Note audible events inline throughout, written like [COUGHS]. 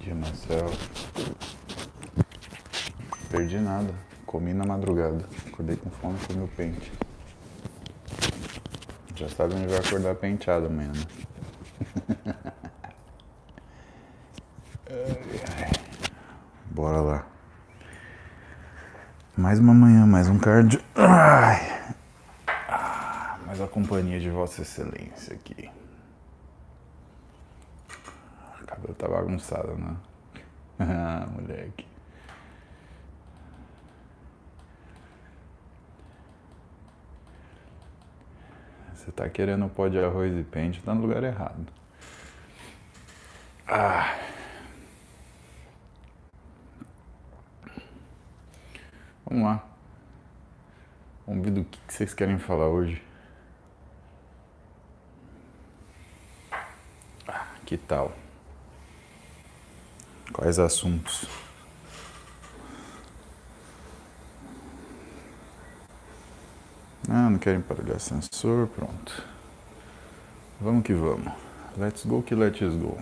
Dia Marcel. Perdi nada. Comi na madrugada. Acordei com fome e comi o pente. Já sabe onde vai acordar penteado amanhã, né? [LAUGHS] Bora lá. Mais uma manhã, mais um cardio. Ai. Ah, mais a companhia de Vossa Excelência aqui. O cabelo tá bagunçado, né? [LAUGHS] Ah, moleque. Você tá querendo pó de arroz e pente, tá no lugar errado. Ah. Vamos lá. Vamos ver do que vocês querem falar hoje. Ah, que tal? Quais assuntos? Ah, não querem emparelhar sensor, pronto. Vamos que vamos. Let's go que let's go.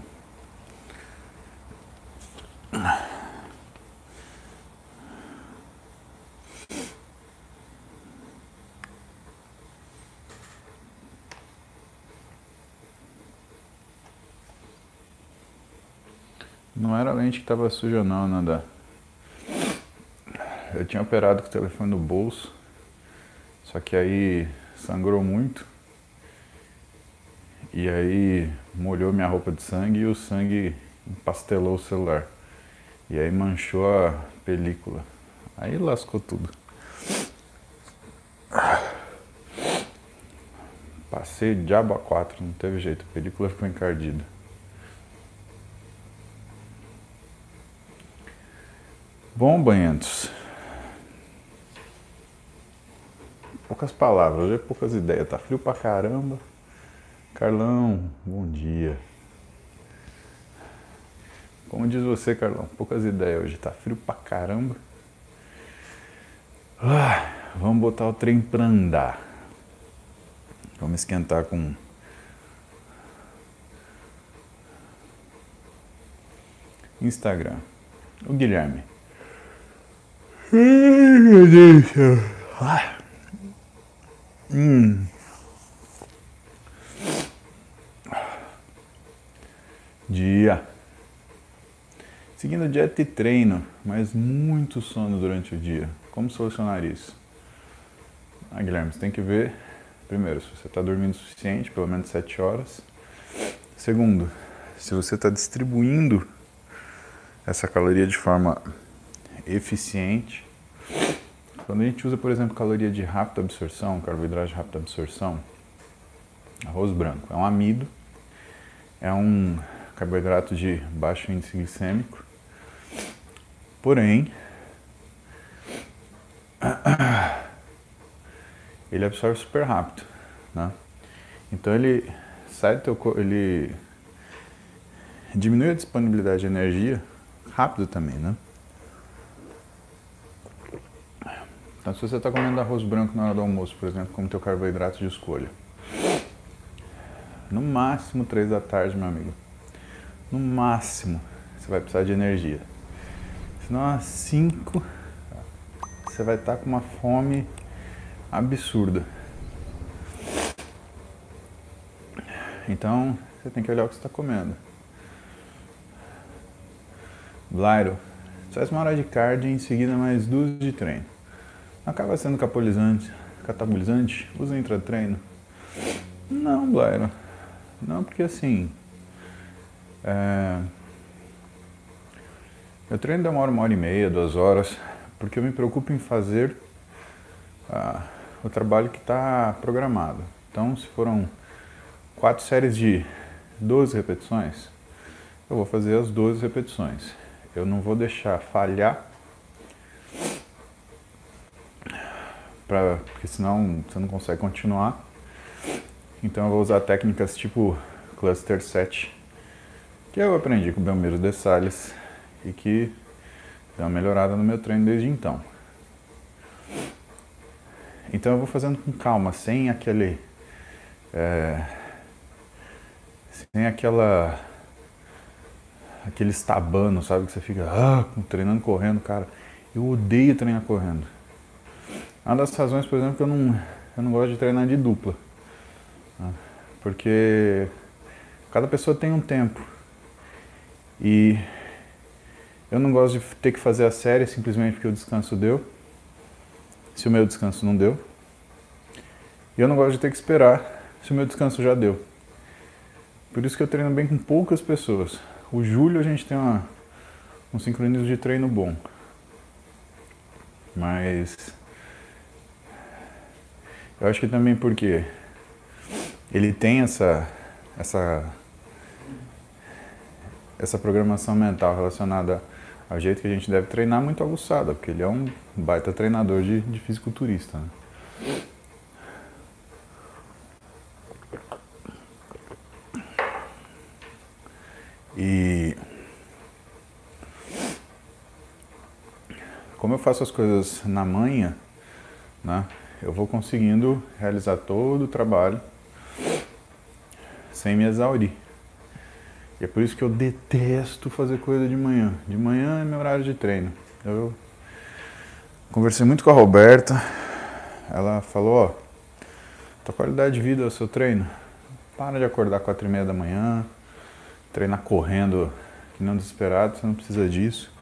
Não era a lente que estava suja não, nada. Eu tinha operado com o telefone no bolso, só que aí sangrou muito. E aí molhou minha roupa de sangue e o sangue empastelou o celular. E aí manchou a película. Aí lascou tudo. Passei diabo a quatro, não teve jeito, a película ficou encardida. Bom, banhentos. Poucas palavras, hoje é poucas ideias. Tá frio pra caramba. Carlão, bom dia. Como diz você, Carlão? Poucas ideias hoje. Tá frio pra caramba. Ah, vamos botar o trem pra andar. Vamos esquentar com Instagram. O Guilherme. Ai, meu Deus do céu. Ah. Hum. Dia. Seguindo dieta e treino, mas muito sono durante o dia. Como solucionar isso? Ah, Guilherme, você tem que ver, primeiro, se você está dormindo o suficiente, pelo menos 7 horas. Segundo, se você está distribuindo essa caloria de forma eficiente. Quando a gente usa, por exemplo, caloria de rápida absorção, carboidrato de rápida absorção, arroz branco é um amido, é um carboidrato de baixo índice glicêmico, porém, [COUGHS] ele absorve super rápido, né? Então ele sai do teu corpo, ele diminui a disponibilidade de energia rápido também, né? Então, se você está comendo arroz branco na hora do almoço, por exemplo, como teu carboidrato de escolha, no máximo 3 da tarde, meu amigo, no máximo você vai precisar de energia. Senão às 5 você vai estar tá com uma fome absurda. Então você tem que olhar o que você está comendo. Blairo, faz uma hora de cardio e em seguida mais duas de treino acaba sendo capolizante, catabolizante, usa intratreino? Não, Blairo. Não, porque assim. É... Eu treino demora uma hora e meia, duas horas, porque eu me preocupo em fazer ah, o trabalho que está programado. Então, se foram quatro séries de 12 repetições, eu vou fazer as 12 repetições. Eu não vou deixar falhar pra, porque senão você não consegue continuar. Então eu vou usar técnicas tipo Cluster 7, que eu aprendi com o Belmiro de Salles e que deu uma melhorada no meu treino desde então. Então eu vou fazendo com calma, sem aquele. É, sem aquela. aquele estabano, sabe? Que você fica ah, treinando correndo, cara. Eu odeio treinar correndo. Uma das razões, por exemplo, que eu não, eu não gosto de treinar de dupla. Né? Porque cada pessoa tem um tempo. E eu não gosto de ter que fazer a série simplesmente porque o descanso deu. Se o meu descanso não deu. E eu não gosto de ter que esperar se o meu descanso já deu. Por isso que eu treino bem com poucas pessoas. O Júlio a gente tem uma, um sincronismo de treino bom. Mas eu acho que também porque ele tem essa essa essa programação mental relacionada ao jeito que a gente deve treinar muito aguçada, porque ele é um baita treinador de, de fisiculturista. Né? E como eu faço as coisas na manhã, né, eu vou conseguindo realizar todo o trabalho sem me exaurir. E é por isso que eu detesto fazer coisa de manhã. De manhã é meu horário de treino. Eu conversei muito com a Roberta. Ela falou, ó, tua qualidade de vida é o seu treino. Para de acordar quatro e meia da manhã, treinar correndo que não desesperado, você não precisa disso.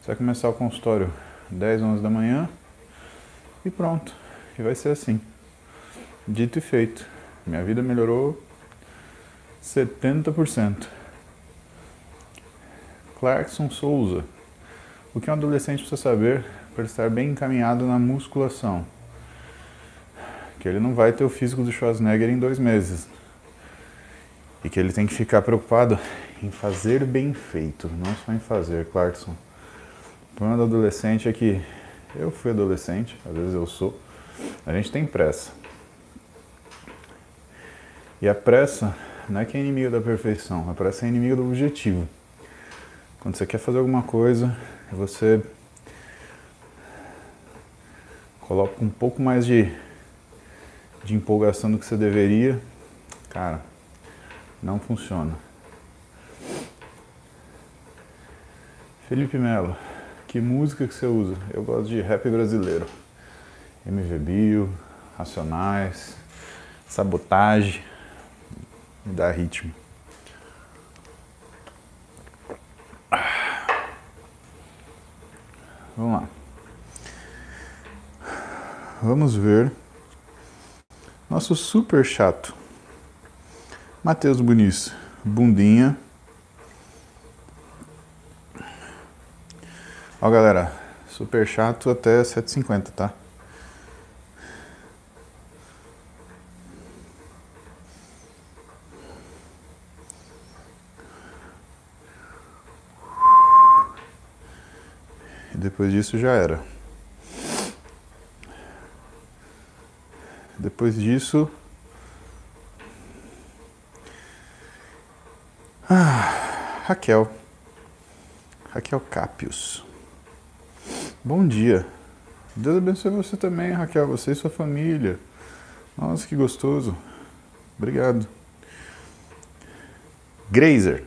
Você vai começar o consultório 10, 11 da manhã e pronto. E vai ser assim. Dito e feito. Minha vida melhorou 70%. Clarkson Souza. O que um adolescente precisa saber para estar bem encaminhado na musculação? Que ele não vai ter o físico do Schwarzenegger em dois meses. E que ele tem que ficar preocupado em fazer bem feito, não só em fazer, Clarkson. O problema do adolescente é que eu fui adolescente, às vezes eu sou, a gente tem pressa. E a pressa não é que é inimigo da perfeição, a pressa é inimigo do objetivo. Quando você quer fazer alguma coisa, você coloca um pouco mais de, de empolgação do que você deveria, cara, não funciona. Felipe Melo, que música que você usa? Eu gosto de rap brasileiro. MV Bio, Racionais, Sabotagem, me dá ritmo. Vamos lá. Vamos ver nosso super chato. Matheus Muniz, bundinha. Ó galera, super chato até 7,50, tá? Depois disso já era. Depois disso, Ah, Raquel. Raquel Capios. Bom dia. Deus abençoe você também, Raquel, você e sua família. Nossa, que gostoso. Obrigado. Grazer.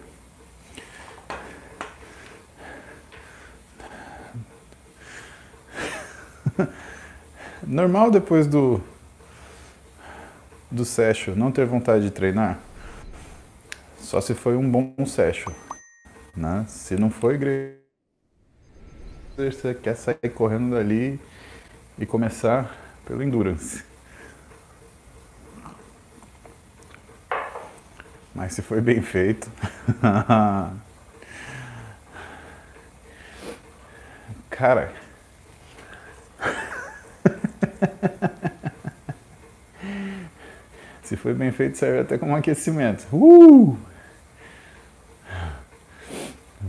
Normal depois do do session não ter vontade de treinar? Só se foi um bom session. Né? Se não foi, você quer sair correndo dali e começar pelo endurance. Mas se foi bem feito. [LAUGHS] Cara. Se foi bem feito, serve até como aquecimento. Uh!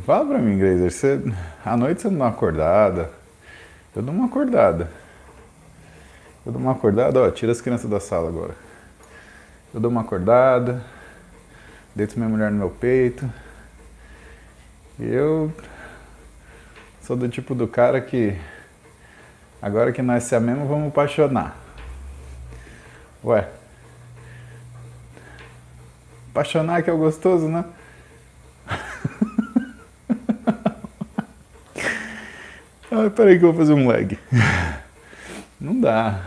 Fala pra mim, Grazer, você, à noite você não dá uma acordada? Eu dou uma acordada. Eu dou uma acordada, ó, tira as crianças da sala agora. Eu dou uma acordada, deito minha mulher no meu peito. Eu sou do tipo do cara que agora que nós se amemos, vamos apaixonar. Ué apaixonar que é o gostoso, né? [LAUGHS] ah, peraí que eu vou fazer um lag. [LAUGHS] Não dá.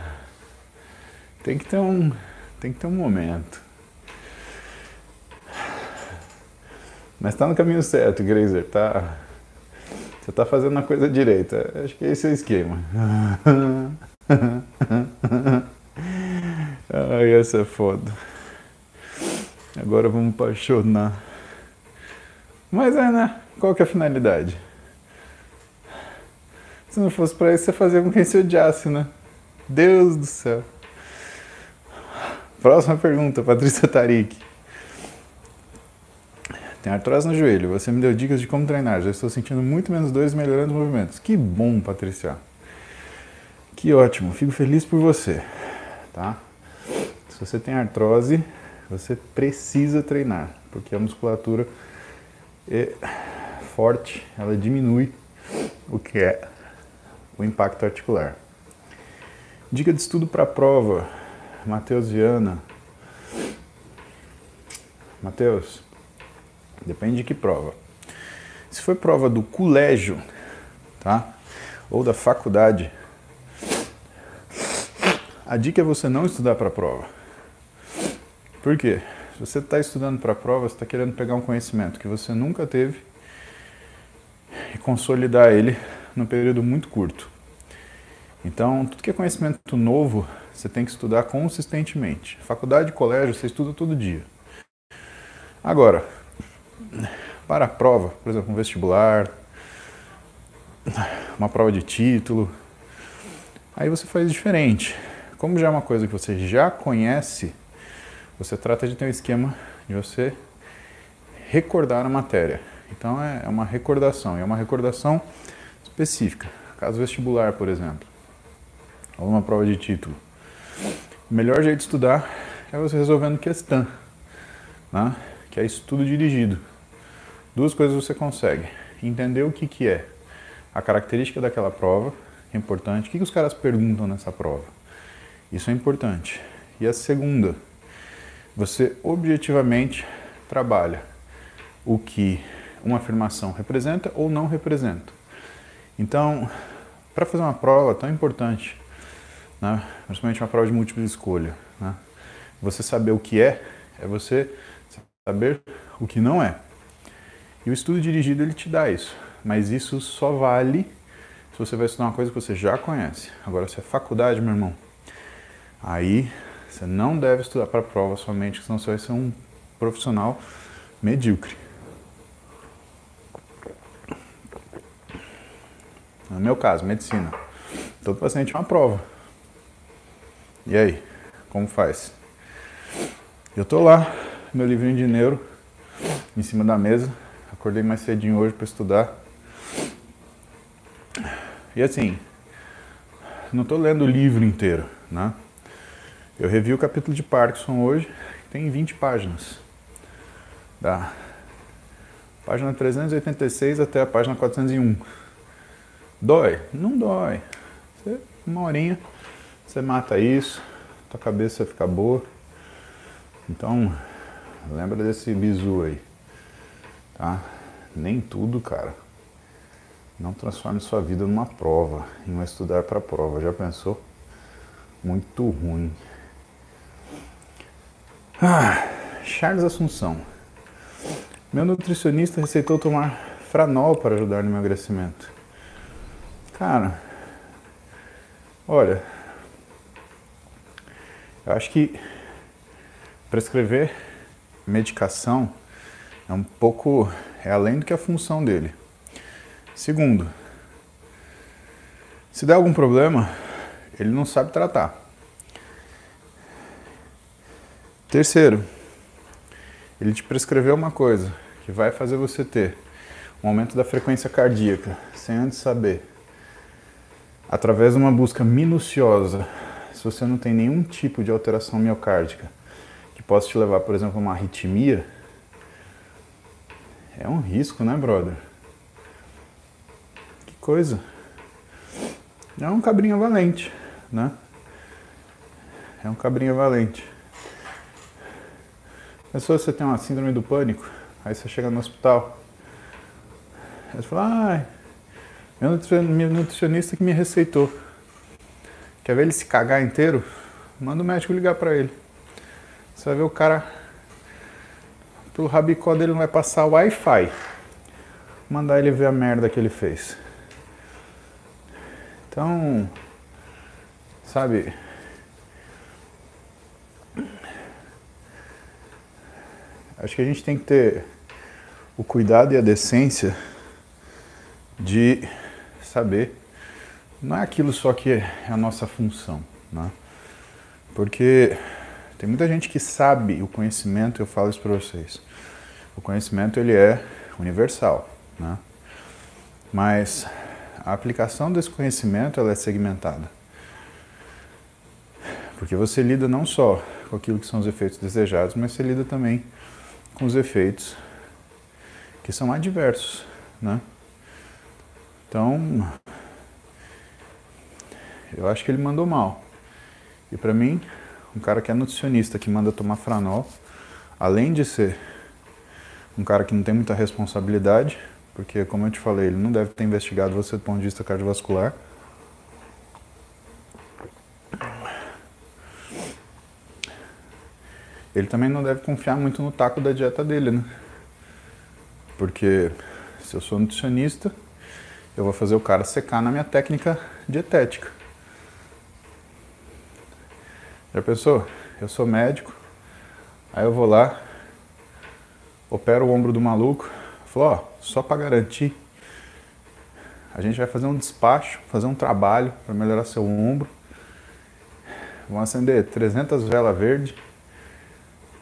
Tem que ter um, tem que ter um momento. Mas tá no caminho certo, Grazer, tá? Você tá fazendo a coisa direita. Acho que esse é o esquema. [LAUGHS] Ai, essa é foda. Agora vamos apaixonar. Mas é, né? Qual que é a finalidade? Se não fosse para isso, você fazia com quem se odiasse, né? Deus do céu. Próxima pergunta, Patrícia Tarik. Tem artrose no joelho. Você me deu dicas de como treinar. Já estou sentindo muito menos dores e melhorando os movimentos. Que bom, Patrícia. Que ótimo. Fico feliz por você. Tá? Se você tem artrose, você precisa treinar, porque a musculatura é forte, ela diminui o que é o impacto articular. Dica de estudo para prova, Matheus Viana. Matheus, depende de que prova. Se for prova do colégio, tá? Ou da faculdade, a dica é você não estudar para a prova. Por quê? Se você está estudando para a prova, você está querendo pegar um conhecimento que você nunca teve e consolidar ele num período muito curto. Então, tudo que é conhecimento novo, você tem que estudar consistentemente. Faculdade colégio, você estuda todo dia. Agora, para a prova, por exemplo, um vestibular, uma prova de título, aí você faz diferente. Como já é uma coisa que você já conhece, você trata de ter um esquema de você recordar a matéria. Então é, é uma recordação, é uma recordação específica. Caso vestibular, por exemplo, ou uma prova de título. O melhor jeito de estudar é você resolvendo questão, né? que é estudo dirigido. Duas coisas você consegue. Entender o que, que é a característica daquela prova, é importante. O que, que os caras perguntam nessa prova? Isso é importante. E a segunda, você objetivamente trabalha o que uma afirmação representa ou não representa. Então, para fazer uma prova tão importante, né, principalmente uma prova de múltipla escolha, né, você saber o que é, é você saber o que não é. E o estudo dirigido ele te dá isso, mas isso só vale se você vai estudar uma coisa que você já conhece. Agora, se é faculdade, meu irmão, aí você não deve estudar para a prova somente, senão você vai ser um profissional medíocre. No meu caso, medicina. Todo paciente é uma prova. E aí, como faz? Eu tô lá, meu livrinho de neuro, em cima da mesa. Acordei mais cedinho hoje para estudar. E assim, não tô lendo o livro inteiro, né? Eu revi o capítulo de Parkinson hoje, tem 20 páginas. Da página 386 até a página 401. Dói? Não dói. Você, uma horinha, você mata isso, tua cabeça fica boa. Então, lembra desse bizu aí. Tá? Nem tudo, cara. Não transforme sua vida numa prova, em um estudar para prova. Já pensou? Muito ruim. Ah, Charles Assunção. Meu nutricionista receitou tomar franol para ajudar no emagrecimento. Cara, olha, eu acho que prescrever medicação é um pouco é além do que a função dele. Segundo, se der algum problema, ele não sabe tratar. Terceiro, ele te prescreveu uma coisa que vai fazer você ter um aumento da frequência cardíaca, sem antes saber. Através de uma busca minuciosa, se você não tem nenhum tipo de alteração miocárdica que possa te levar, por exemplo, a uma arritmia, é um risco, né, brother? Que coisa. É um cabrinha valente, né? É um cabrinha valente. Se você tem uma síndrome do pânico, aí você chega no hospital, aí você fala, ai, Meu nutricionista que me receitou. Quer ver ele se cagar inteiro? Manda o médico ligar para ele. Você vai ver o cara. Pelo rabicó dele não vai passar Wi-Fi. Mandar ele ver a merda que ele fez. Então. Sabe? Acho que a gente tem que ter o cuidado e a decência de saber, não é aquilo só que é a nossa função, né? Porque tem muita gente que sabe o conhecimento, eu falo isso para vocês. O conhecimento ele é universal, né? Mas a aplicação desse conhecimento ela é segmentada. Porque você lida não só com aquilo que são os efeitos desejados, mas você lida também com os efeitos que são adversos, né? Então, eu acho que ele mandou mal. E para mim, um cara que é nutricionista, que manda tomar franol, além de ser um cara que não tem muita responsabilidade, porque como eu te falei, ele não deve ter investigado você do ponto de vista cardiovascular. Ele também não deve confiar muito no taco da dieta dele, né? Porque se eu sou nutricionista, eu vou fazer o cara secar na minha técnica dietética. Já pensou? Eu sou médico, aí eu vou lá, opero o ombro do maluco, falo, ó, só para garantir, a gente vai fazer um despacho, fazer um trabalho para melhorar seu ombro. Vão acender 300 velas verdes,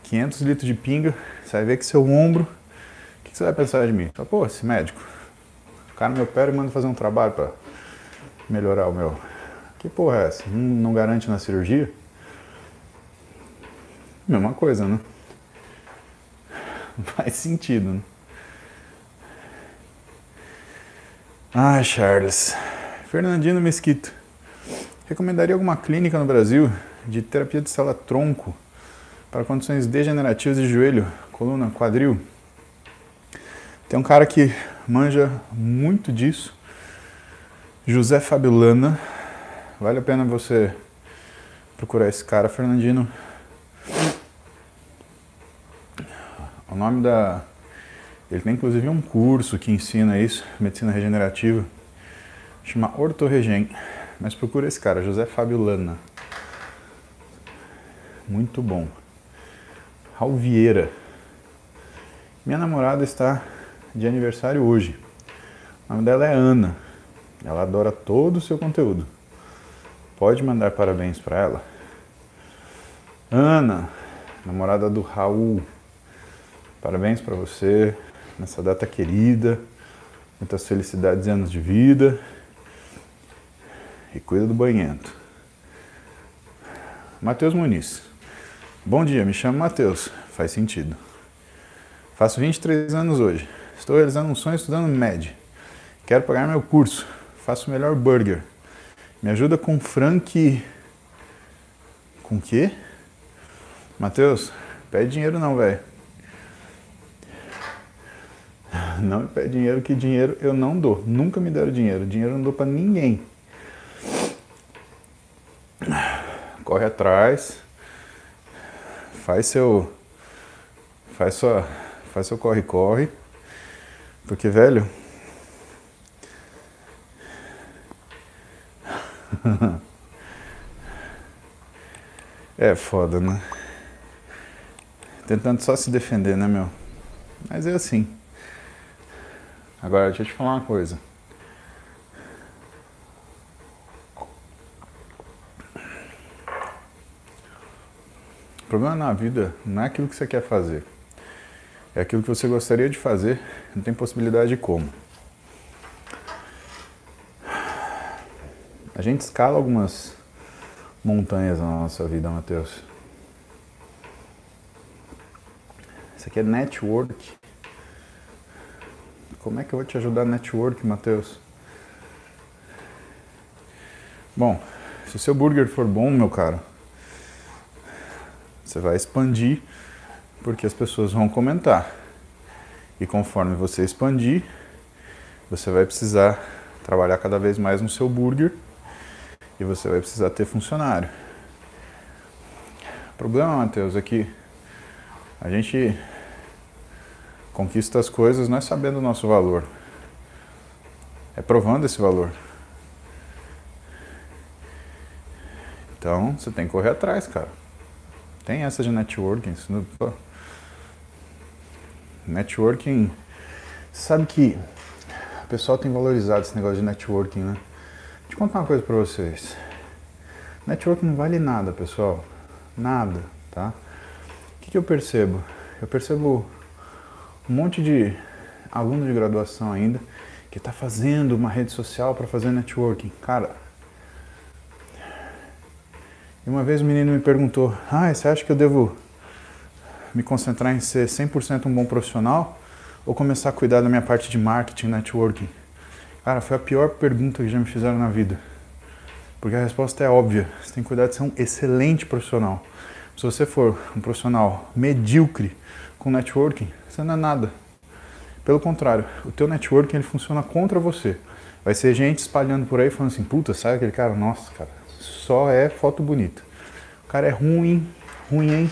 500 litros de pinga, você vai ver que seu ombro que você vai pensar de mim? Pô, esse médico, o cara me opera e manda fazer um trabalho para melhorar o meu. Que porra é essa? Não, não garante na cirurgia? Mesma coisa, né? [LAUGHS] Faz sentido, né? Ai, Charles. Fernandino Mesquita. Recomendaria alguma clínica no Brasil de terapia de célula tronco para condições degenerativas de joelho, coluna, quadril? Tem um cara que manja muito disso, José Fabiolana. Vale a pena você procurar esse cara, Fernandino. O nome da. Ele tem inclusive um curso que ensina isso, medicina regenerativa, chama Ortoregen. Mas procura esse cara, José Fabiolana. Muito bom. Raul Vieira. Minha namorada está de aniversário hoje. O nome dela é Ana. Ela adora todo o seu conteúdo. Pode mandar parabéns para ela. Ana, namorada do Raul. Parabéns para você nessa data querida. Muitas felicidades e anos de vida. E cuida do banhento. Matheus Muniz. Bom dia, me chamo Matheus. Faz sentido. Faço 23 anos hoje. Estou realizando um sonho estudando MED. Quero pagar meu curso. Faço o melhor burger. Me ajuda com Frank. Com quê? Matheus, pede dinheiro não, velho. Não me pede dinheiro, que dinheiro eu não dou. Nunca me deram dinheiro. Dinheiro eu não dou pra ninguém. Corre atrás. Faz seu. Faz sua. Faz seu corre-corre. Porque, velho. [LAUGHS] é foda, né? Tentando só se defender, né, meu? Mas é assim. Agora, deixa eu te falar uma coisa. O problema na vida não é aquilo que você quer fazer. É aquilo que você gostaria de fazer, não tem possibilidade de como. A gente escala algumas montanhas na nossa vida, Matheus. Isso aqui é network. Como é que eu vou te ajudar network, Matheus? Bom, se o seu burger for bom, meu caro, você vai expandir porque as pessoas vão comentar. E conforme você expandir, você vai precisar trabalhar cada vez mais no seu burger e você vai precisar ter funcionário. O problema, Matheus, é que a gente conquista as coisas não é sabendo o nosso valor, é provando esse valor. Então você tem que correr atrás, cara. Tem essa de networking. Networking. Sabe que o pessoal tem valorizado esse negócio de networking, né? Deixa eu contar uma coisa pra vocês. Networking não vale nada, pessoal. Nada, tá? O que, que eu percebo? Eu percebo um monte de aluno de graduação ainda que está fazendo uma rede social para fazer networking. Cara, e uma vez o um menino me perguntou: Ah, você acha que eu devo me concentrar em ser 100% um bom profissional ou começar a cuidar da minha parte de marketing, networking? Cara, foi a pior pergunta que já me fizeram na vida. Porque a resposta é óbvia. Você tem que cuidar de ser um excelente profissional. Se você for um profissional medíocre com networking, você não é nada. Pelo contrário, o teu networking ele funciona contra você. Vai ser gente espalhando por aí falando assim, puta, sabe aquele cara? Nossa, cara, só é foto bonita. O cara é ruim, ruim, hein?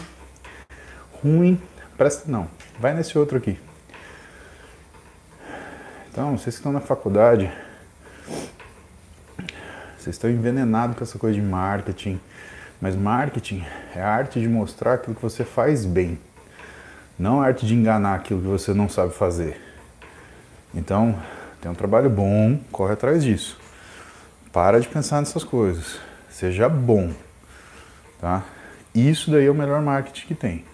Ruim. Presta não. Vai nesse outro aqui. Então, vocês que estão na faculdade, vocês estão envenenados com essa coisa de marketing. Mas marketing é a arte de mostrar aquilo que você faz bem, não a arte de enganar aquilo que você não sabe fazer. Então, tem um trabalho bom, corre atrás disso. Para de pensar nessas coisas. Seja bom, tá? Isso daí é o melhor marketing que tem.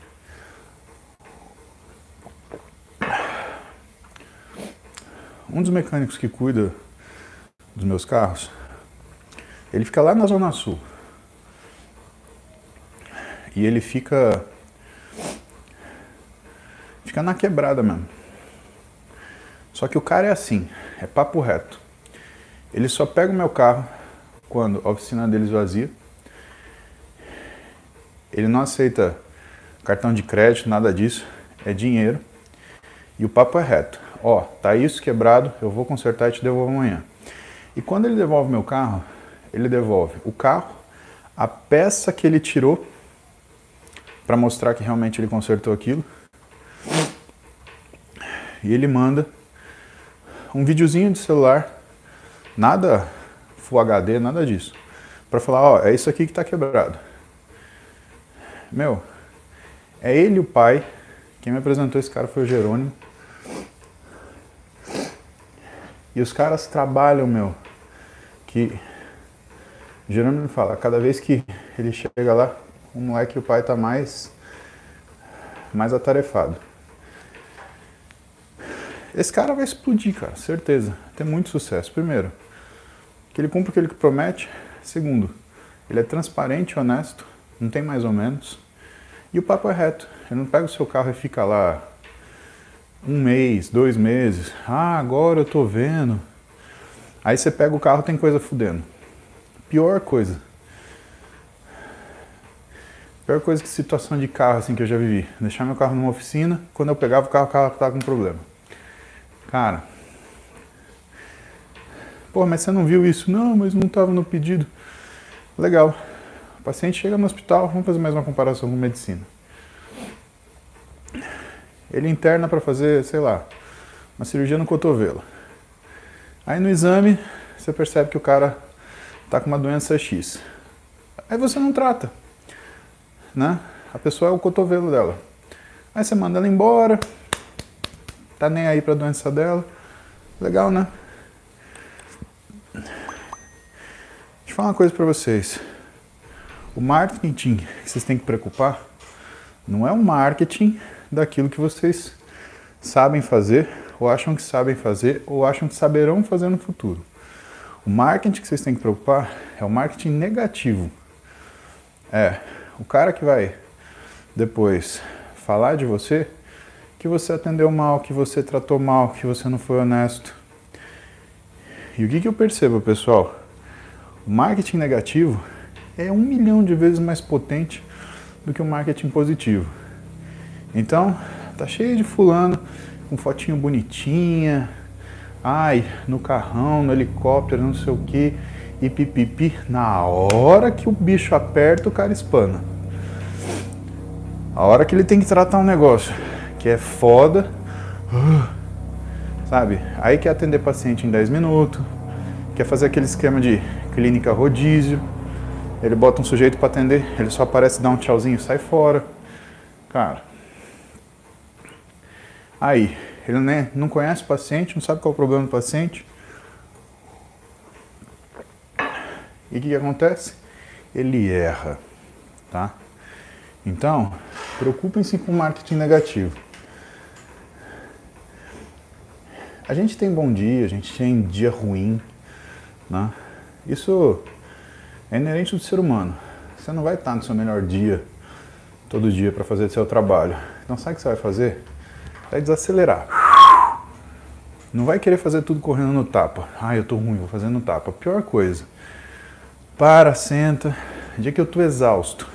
Um dos mecânicos que cuida dos meus carros, ele fica lá na Zona Sul. E ele fica. Fica na quebrada mesmo. Só que o cara é assim, é papo reto. Ele só pega o meu carro quando a oficina deles vazia. Ele não aceita cartão de crédito, nada disso, é dinheiro. E o papo é reto. Ó, tá isso quebrado, eu vou consertar e te devolvo amanhã. E quando ele devolve meu carro, ele devolve o carro, a peça que ele tirou para mostrar que realmente ele consertou aquilo. E ele manda um videozinho de celular, nada Full HD, nada disso. Para falar, ó, é isso aqui que está quebrado. Meu, é ele o pai. Quem me apresentou esse cara foi o Jerônimo. E os caras trabalham, meu, que Jerônimo fala, cada vez que ele chega lá, o moleque o pai tá mais mais atarefado. Esse cara vai explodir, cara, certeza. Tem muito sucesso. Primeiro, que ele cumpre o que ele promete. Segundo, ele é transparente, honesto, não tem mais ou menos. E o papo é reto. Ele não pega o seu carro e fica lá um mês, dois meses. Ah, agora eu tô vendo. Aí você pega o carro tem coisa fudendo. Pior coisa. Pior coisa que situação de carro assim que eu já vivi. Deixar meu carro numa oficina, quando eu pegava o carro, o carro tava com problema. Cara, Pô, mas você não viu isso? Não, mas não estava no pedido. Legal. O paciente chega no hospital, vamos fazer mais uma comparação com medicina. Ele interna para fazer, sei lá, uma cirurgia no cotovelo. Aí no exame, você percebe que o cara está com uma doença X. Aí você não trata, né? A pessoa é o cotovelo dela. Aí você manda ela embora, tá nem aí para a doença dela. Legal, né? Deixa eu falar uma coisa para vocês. O marketing que vocês têm que preocupar não é o marketing daquilo que vocês sabem fazer, ou acham que sabem fazer, ou acham que saberão fazer no futuro. O marketing que vocês têm que preocupar é o marketing negativo. É o cara que vai depois falar de você que você atendeu mal, que você tratou mal, que você não foi honesto. E o que, que eu percebo, pessoal? Marketing negativo é um milhão de vezes mais potente do que o marketing positivo. Então, tá cheio de fulano com fotinho bonitinha, ai, no carrão, no helicóptero, não sei o que, e pipipi. Na hora que o bicho aperta, o cara espana. A hora que ele tem que tratar um negócio que é foda, sabe? Aí quer atender paciente em 10 minutos, quer fazer aquele esquema de clínica rodízio, ele bota um sujeito para atender, ele só aparece, dá um tchauzinho sai fora. Cara, aí, ele né, não conhece o paciente, não sabe qual é o problema do paciente. E o que, que acontece? Ele erra, tá? Então, preocupem-se com marketing negativo. A gente tem bom dia, a gente tem dia ruim, né? Isso é inerente do ser humano. Você não vai estar no seu melhor dia todo dia para fazer seu trabalho. Então sabe o que você vai fazer? Vai desacelerar. Não vai querer fazer tudo correndo no tapa. Ah, eu tô ruim, vou fazer no tapa. Pior coisa. Para, senta. Dia que eu tô exausto,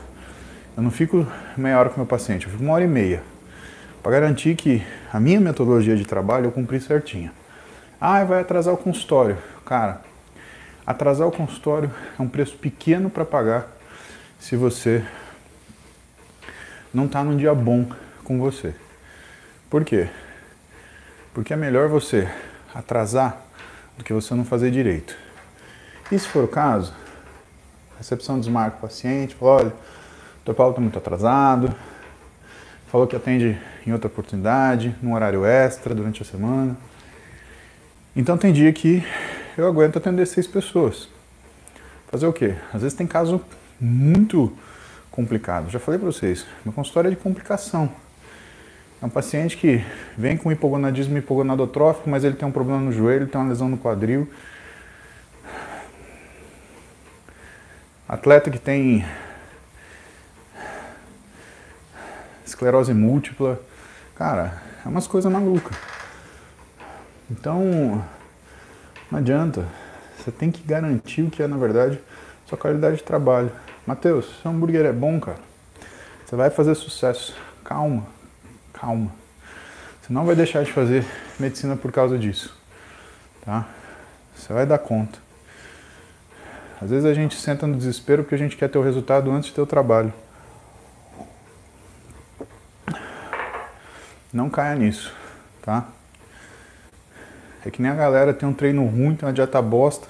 eu não fico meia hora com meu paciente, eu fico uma hora e meia. Para garantir que a minha metodologia de trabalho eu cumpri certinha. Ah, vai atrasar o consultório. Cara, atrasar o consultório é um preço pequeno para pagar se você não está num dia bom com você. Por quê? Porque é melhor você atrasar do que você não fazer direito. E se for o caso, recepção desmarca o paciente, fala, olha, Dr. Paulo está muito atrasado, falou que atende em outra oportunidade, num horário extra durante a semana. Então tem dia que eu aguento atender seis pessoas. Fazer o quê? Às vezes tem caso muito complicado. Já falei para vocês, meu consultório é de complicação. É um paciente que vem com hipogonadismo hipogonadotrófico, mas ele tem um problema no joelho, tem uma lesão no quadril. Atleta que tem esclerose múltipla. Cara, é umas coisas malucas. Então, não adianta. Você tem que garantir o que é, na verdade, sua qualidade de trabalho. Matheus, seu hambúrguer é bom, cara. Você vai fazer sucesso. Calma, calma. Você não vai deixar de fazer medicina por causa disso. Tá? Você vai dar conta. Às vezes a gente senta no desespero porque a gente quer ter o resultado antes de ter o trabalho. Não caia nisso, tá? É que nem a galera tem um treino ruim, tem uma dieta bosta,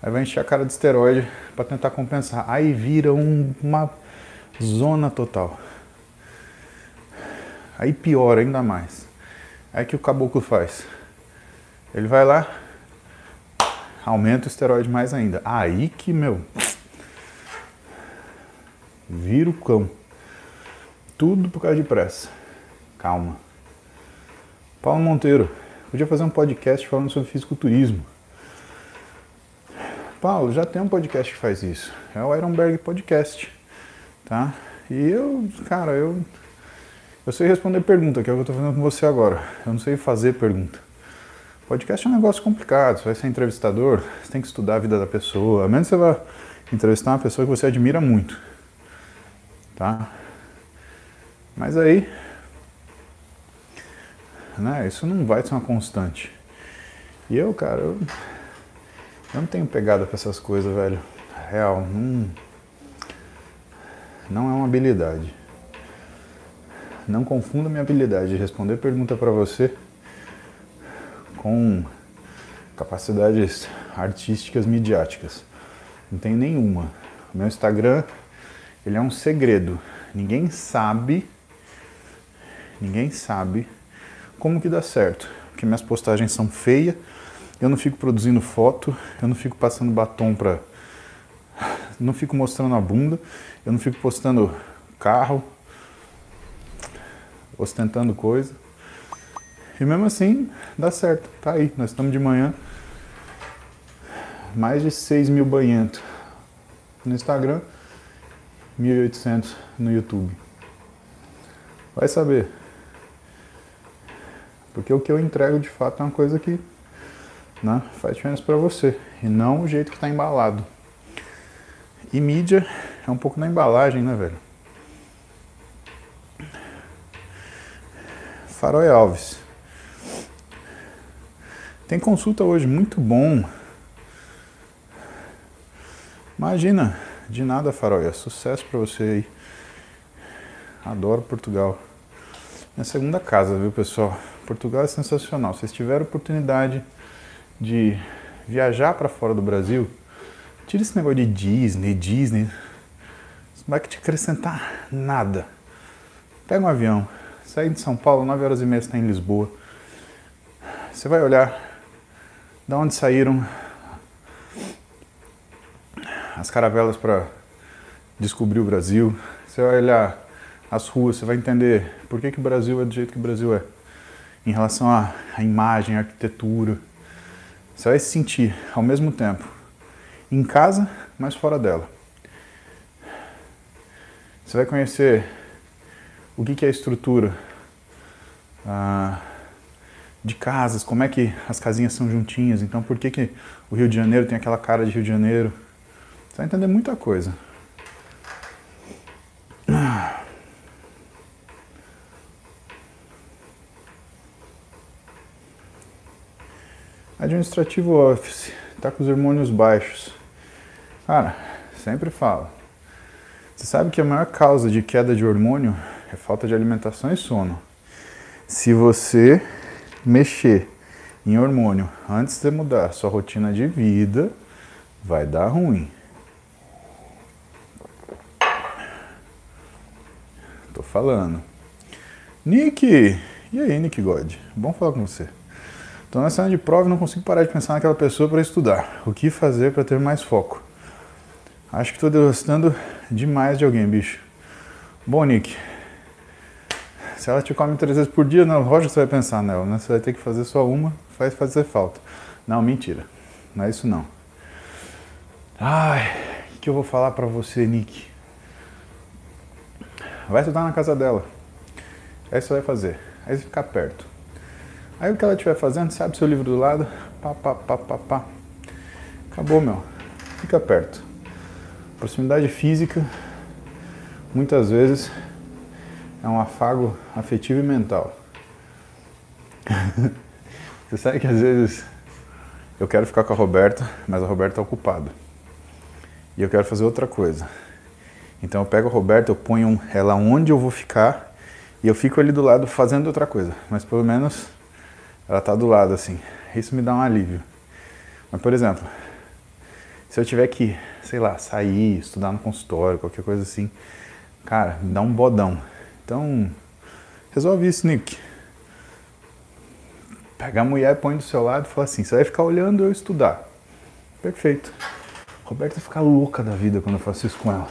aí vai encher a cara de esteroide para tentar compensar. Aí vira um, uma zona total. Aí piora ainda mais. Aí que o caboclo faz? Ele vai lá, aumenta o esteroide mais ainda. Aí que, meu, vira o cão. Tudo por causa de pressa. Calma. Paulo Monteiro, podia fazer um podcast falando sobre fisiculturismo. Paulo, já tem um podcast que faz isso. É o Ironberg Podcast. Tá? E eu, cara, eu. Eu sei responder pergunta, que é o que eu tô fazendo com você agora. Eu não sei fazer pergunta. Podcast é um negócio complicado. Você vai ser entrevistador, você tem que estudar a vida da pessoa. A menos que você vá entrevistar uma pessoa que você admira muito. Tá? Mas aí, né? Isso não vai ser uma constante. E eu, cara, eu, eu não tenho pegada pra essas coisas, velho. Real, não, não é uma habilidade. Não confunda minha habilidade de responder pergunta para você com capacidades artísticas midiáticas. Não tenho nenhuma. O meu Instagram, ele é um segredo. Ninguém sabe, ninguém sabe como que dá certo? Porque minhas postagens são feias, eu não fico produzindo foto, eu não fico passando batom pra. Não fico mostrando a bunda, eu não fico postando carro, ostentando coisa. E mesmo assim, dá certo, tá aí. Nós estamos de manhã, mais de 6 mil banhentos no Instagram, 1.800 no YouTube. Vai saber. Porque o que eu entrego de fato é uma coisa que né, faz diferença para você e não o jeito que está embalado. E mídia é um pouco na embalagem, né, velho? Faroe Alves. Tem consulta hoje, muito bom. Imagina, de nada, Faroia. Sucesso para você aí. Adoro Portugal. Minha segunda casa, viu, pessoal? Portugal é sensacional. Se vocês tiverem oportunidade de viajar para fora do Brasil, tira esse negócio de Disney, Disney. Isso não vai te acrescentar nada. Pega um avião, sai de São Paulo, 9 horas e meia está em Lisboa. Você vai olhar da onde saíram as caravelas para descobrir o Brasil. Você vai olhar as ruas, você vai entender por que, que o Brasil é do jeito que o Brasil é. Em relação à, imagem, à arquitetura. Você vai se sentir ao mesmo tempo em casa, mas fora dela. Você vai conhecer o que, que é a estrutura ah, de casas, como é que as casinhas são juntinhas, então por que, que o Rio de Janeiro tem aquela cara de Rio de Janeiro. Você vai entender muita coisa. Administrativo Office, está com os hormônios baixos. Cara, sempre falo. Você sabe que a maior causa de queda de hormônio é falta de alimentação e sono. Se você mexer em hormônio antes de mudar sua rotina de vida, vai dar ruim. Tô falando. Nick! E aí, Nick God? Bom falar com você. Estou na cena de prova e não consigo parar de pensar naquela pessoa para estudar. O que fazer para ter mais foco? Acho que estou gostando demais de alguém, bicho. Bom, Nick, se ela te come três vezes por dia, não, lógico que você vai pensar nela, né? Você vai ter que fazer só uma, faz fazer falta. Não, mentira. Não é isso não. Ai, o que eu vou falar para você, Nick? Vai estudar na casa dela. Aí você vai fazer. Aí você ficar perto. Aí o que ela estiver fazendo, sabe seu livro do lado, pá, pá, pá, pá, pá. Acabou, meu. Fica perto. Proximidade física, muitas vezes, é um afago afetivo e mental. [LAUGHS] Você sabe que às vezes eu quero ficar com a Roberta, mas a Roberta está ocupada. E eu quero fazer outra coisa. Então eu pego a Roberta, eu ponho ela onde eu vou ficar e eu fico ali do lado fazendo outra coisa. Mas pelo menos ela tá do lado assim. Isso me dá um alívio. Mas, por exemplo, se eu tiver que, sei lá, sair, estudar no consultório, qualquer coisa assim, cara, me dá um bodão. Então, resolve isso, Nick. Pega a mulher, põe do seu lado e fala assim: você vai ficar olhando eu estudar. Perfeito. Roberta fica louca da vida quando eu faço isso com ela.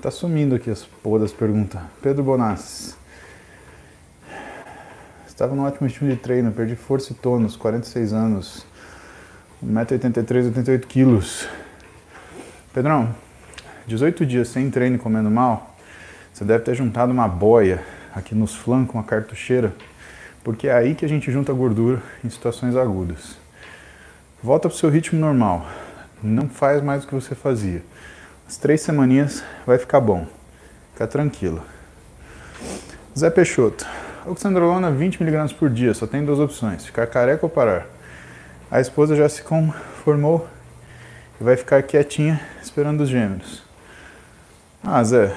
Tá sumindo aqui as porra das perguntas. Pedro Bonassi. Estava num ótimo ritmo de treino, perdi força e tônus, 46 anos. 1,83m, 88 quilos. Pedrão, 18 dias sem treino e comendo mal, você deve ter juntado uma boia aqui nos flancos, uma cartucheira, porque é aí que a gente junta gordura em situações agudas. Volta para o seu ritmo normal. Não faz mais o que você fazia. As três semaninhas vai ficar bom. Fica tranquilo. Zé Peixoto. Oxandrolona 20mg por dia, só tem duas opções, ficar careca ou parar. A esposa já se conformou e vai ficar quietinha esperando os gêmeos. Ah, Zé,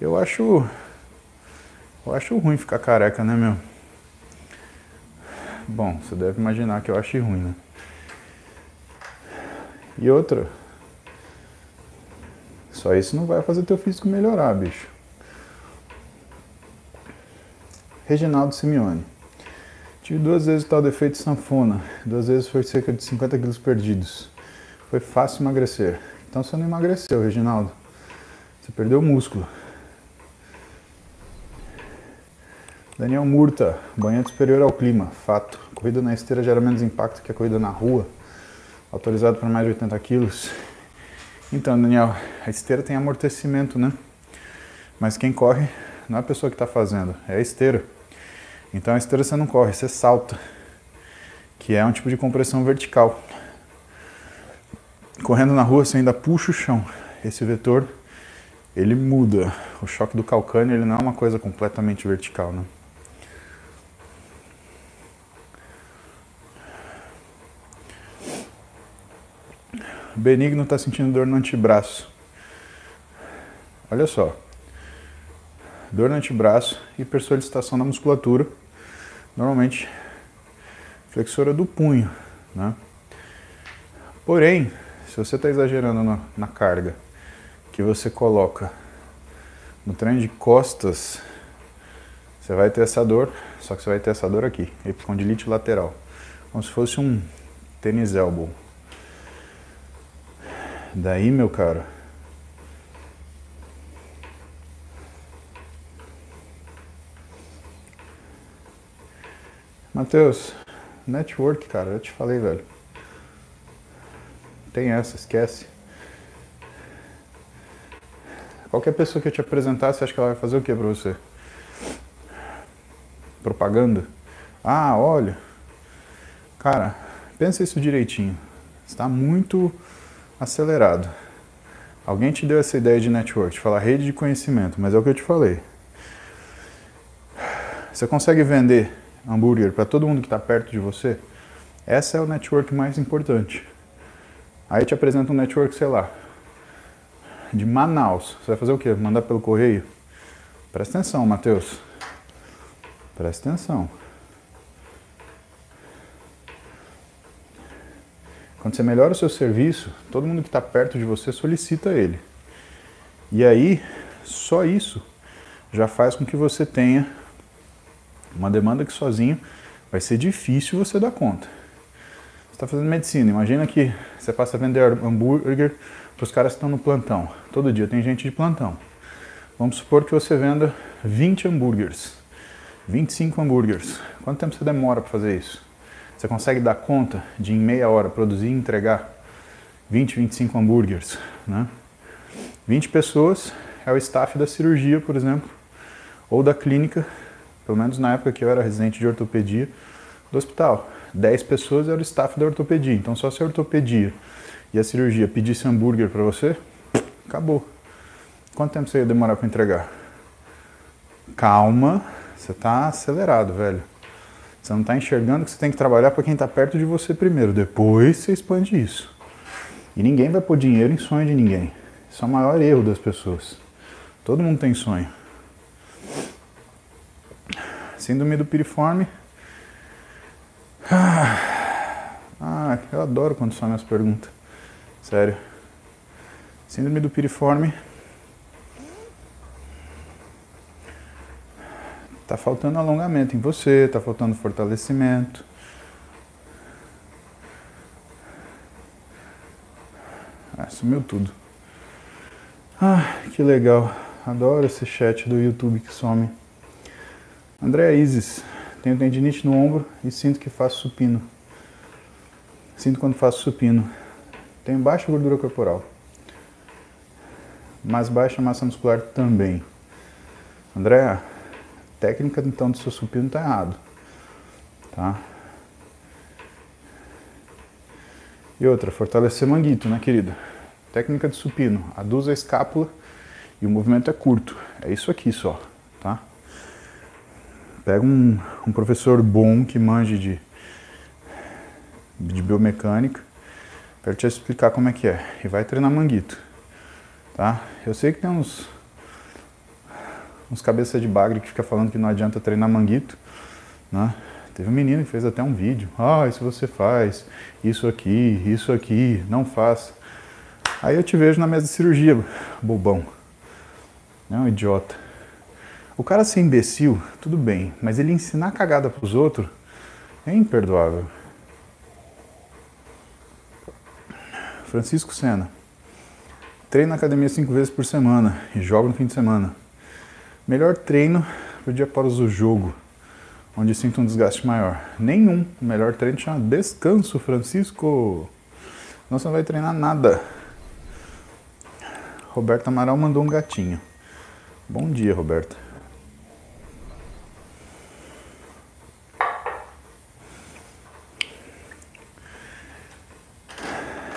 eu acho. Eu acho ruim ficar careca, né, meu? Bom, você deve imaginar que eu acho ruim, né? E outra, só isso não vai fazer teu físico melhorar, bicho. Reginaldo Simeone. Tive duas vezes o tal defeito de sanfona. Duas vezes foi cerca de 50 quilos perdidos. Foi fácil emagrecer. Então você não emagreceu, Reginaldo. Você perdeu músculo. Daniel Murta, banhante superior ao clima, fato. Corrida na esteira gera menos impacto que a corrida na rua. Autorizado para mais de 80 quilos. Então, Daniel, a esteira tem amortecimento, né? Mas quem corre não é a pessoa que está fazendo, é a esteira. Então a esteira você não corre, você salta, que é um tipo de compressão vertical. Correndo na rua você ainda puxa o chão. Esse vetor ele muda. O choque do calcânio ele não é uma coisa completamente vertical, né? Benigno está sentindo dor no antebraço. Olha só. Dor no antebraço, hipersolicitação da musculatura. Normalmente, flexora do punho. Né? Porém, se você está exagerando na, na carga que você coloca no treino de costas, você vai ter essa dor, só que você vai ter essa dor aqui, epicondilite lateral, como se fosse um tênis elbow. Daí, meu caro, Matheus, network, cara, eu te falei, velho. Tem essa, esquece. Qualquer pessoa que eu te apresentar, você acha que ela vai fazer o que pra você? Propaganda? Ah, olha. Cara, pensa isso direitinho. Está muito acelerado. Alguém te deu essa ideia de network, de falar rede de conhecimento, mas é o que eu te falei. Você consegue vender hambúrguer para todo mundo que está perto de você? Essa é o network mais importante. Aí te apresenta um network, sei lá, de Manaus. Você vai fazer o quê? Mandar pelo correio? Presta atenção, Matheus. Presta atenção. Quando você melhora o seu serviço, todo mundo que está perto de você solicita ele. E aí, só isso já faz com que você tenha uma demanda que sozinho vai ser difícil você dar conta. Você está fazendo medicina, imagina que você passa a vender hambúrguer para os caras que estão no plantão. Todo dia tem gente de plantão. Vamos supor que você venda 20 hambúrgueres, 25 hambúrgueres. Quanto tempo você demora para fazer isso? Você consegue dar conta de em meia hora produzir e entregar 20, 25 hambúrgueres, né? 20 pessoas é o staff da cirurgia, por exemplo, ou da clínica, pelo menos na época que eu era residente de ortopedia do hospital. 10 pessoas era o staff da ortopedia. Então só se a ortopedia e a cirurgia pedisse hambúrguer para você, acabou. Quanto tempo você ia demorar para entregar? Calma, você está acelerado, velho. Você não está enxergando que você tem que trabalhar para quem está perto de você primeiro. Depois você expande isso. E ninguém vai pôr dinheiro em sonho de ninguém. Isso é o maior erro das pessoas. Todo mundo tem sonho. Síndrome do piriforme. Ah, eu adoro quando somem as perguntas. Sério. Síndrome do piriforme Está faltando alongamento em você, está faltando fortalecimento. Ah, sumiu tudo. Ah, que legal. Adoro esse chat do YouTube que some. André Isis, tenho tendinite no ombro e sinto que faço supino. Sinto quando faço supino. Tenho baixa gordura corporal, mas baixa massa muscular também. André, técnica então do seu supino está errado, tá? E outra, fortalecer manguito, né, querida? Técnica de supino, aduza a escápula e o movimento é curto. É isso aqui só, tá? Pega um, um professor bom que manje de, de biomecânica para te explicar como é que é. E vai treinar manguito, tá? Eu sei que tem uns uns cabeça de bagre que fica falando que não adianta treinar manguito, né? Teve um menino que fez até um vídeo. Ah, isso você faz, isso aqui, isso aqui, não faça. Aí eu te vejo na mesa de cirurgia, bobão. É um idiota. O cara ser imbecil, tudo bem, mas ele ensinar cagada pros outros é imperdoável. Francisco Sena. Treino na academia cinco vezes por semana e jogo no fim de semana. Melhor treino para o dia após o jogo, onde sinto um desgaste maior. Nenhum. O melhor treino chama descanso, Francisco. Você não vai treinar nada. Roberta Amaral mandou um gatinho. Bom dia, Roberta.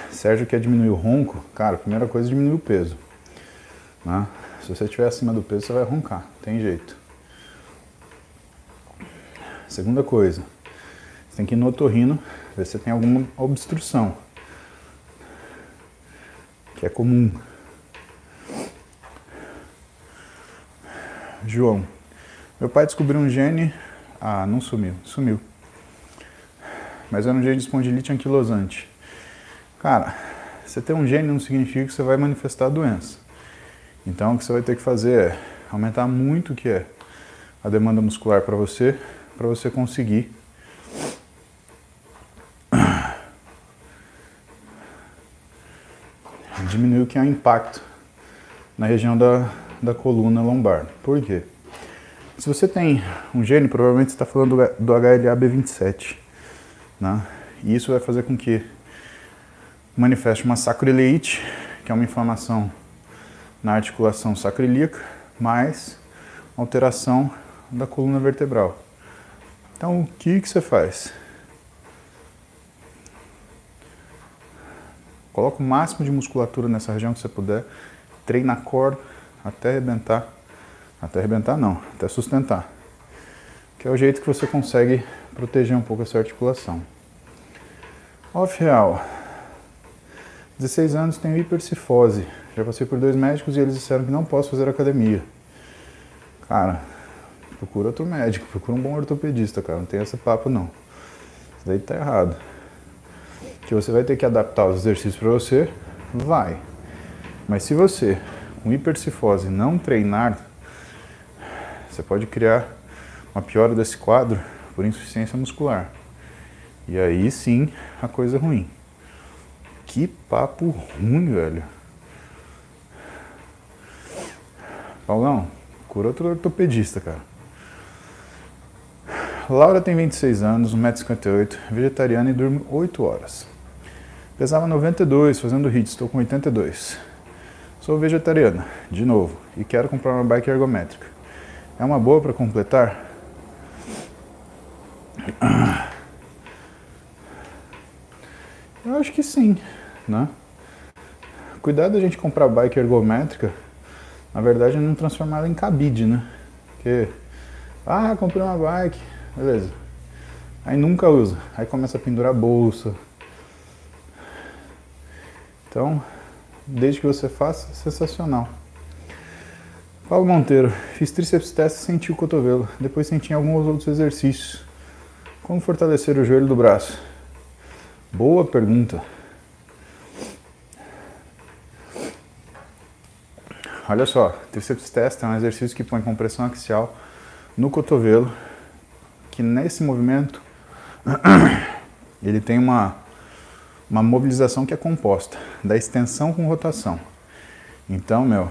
Sérgio quer diminuir o ronco. Cara, a primeira coisa é diminuir o peso. Né? Se você estiver acima do peso, você vai roncar, tem jeito. Segunda coisa, você tem que ir no otorrino ver se tem alguma obstrução, que é comum. João, meu pai descobriu um gene. Ah, não sumiu, sumiu. Mas era um gene de espondilite anquilosante. Cara, você ter um gene não significa que você vai manifestar a doença. Então, o que você vai ter que fazer é aumentar muito o que é a demanda muscular para você, para você conseguir [COUGHS] diminuir o que é o impacto na região da, da coluna lombar. Por quê? Se você tem um gene, provavelmente você está falando do, do HLA-B27, né? E isso vai fazer com que manifeste uma sacroileite, que é uma inflamação na articulação sacroiliaca, mais alteração da coluna vertebral. Então, o que, que você faz? Coloca o máximo de musculatura nessa região que você puder, treina a corda até arrebentar. Até arrebentar não, até sustentar. Que é o jeito que você consegue proteger um pouco essa articulação. Off real. 16 anos, tenho hipercifose. Já passei por dois médicos e eles disseram que não posso fazer academia. Cara, procura outro médico, procura um bom ortopedista, cara. Não tem esse papo não. Isso daí tá errado. Que você vai ter que adaptar os exercícios para você, vai. Mas se você, com hipercifose, não treinar, você pode criar uma piora desse quadro por insuficiência muscular. E aí sim a coisa é ruim. Que papo ruim, velho. Paulão, cura outro ortopedista, cara. Laura tem 26 anos, 1,58m, vegetariana e dorme 8 horas. Pesava 92, fazendo HIIT, estou com 82. Sou vegetariana, de novo, e quero comprar uma bike ergométrica. É uma boa para completar? Eu acho que sim, né? Cuidado a gente comprar bike ergométrica, na verdade não transformar ela em cabide, né? Porque, ah, comprei uma bike, beleza. Aí nunca usa, aí começa a pendurar a bolsa, então, desde que você faça, sensacional. Paulo Monteiro, fiz tríceps teste e senti o cotovelo. Depois senti alguns outros exercícios. Como fortalecer o joelho do braço? Boa pergunta. Olha só, tríceps teste é um exercício que põe compressão axial no cotovelo, que nesse movimento [CLEARS THROAT] ele tem uma uma mobilização que é composta da extensão com rotação. Então, meu,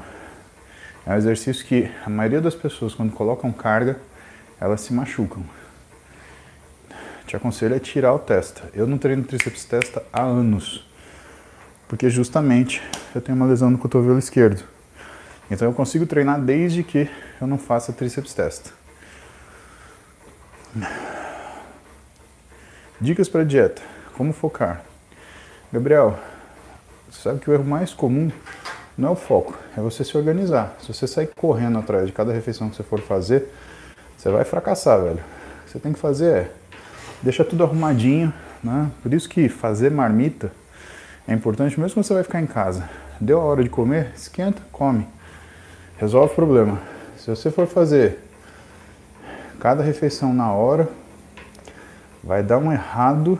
é um exercício que a maioria das pessoas, quando colocam carga, elas se machucam. Te aconselho a tirar o testa. Eu não treino tríceps testa há anos, porque justamente eu tenho uma lesão no cotovelo esquerdo. Então eu consigo treinar desde que eu não faça tríceps testa. Dicas para dieta: como focar? Gabriel, você sabe que o erro mais comum não é o foco, é você se organizar. Se você sair correndo atrás de cada refeição que você for fazer, você vai fracassar, velho. O que você tem que fazer é deixar tudo arrumadinho, né? Por isso que fazer marmita é importante mesmo quando você vai ficar em casa. Deu a hora de comer, esquenta, come. Resolve o problema. Se você for fazer cada refeição na hora, vai dar um errado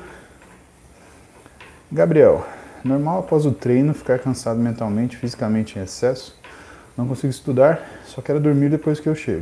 Gabriel, normal após o treino ficar cansado mentalmente, fisicamente em excesso, não consigo estudar, só quero dormir depois que eu chego.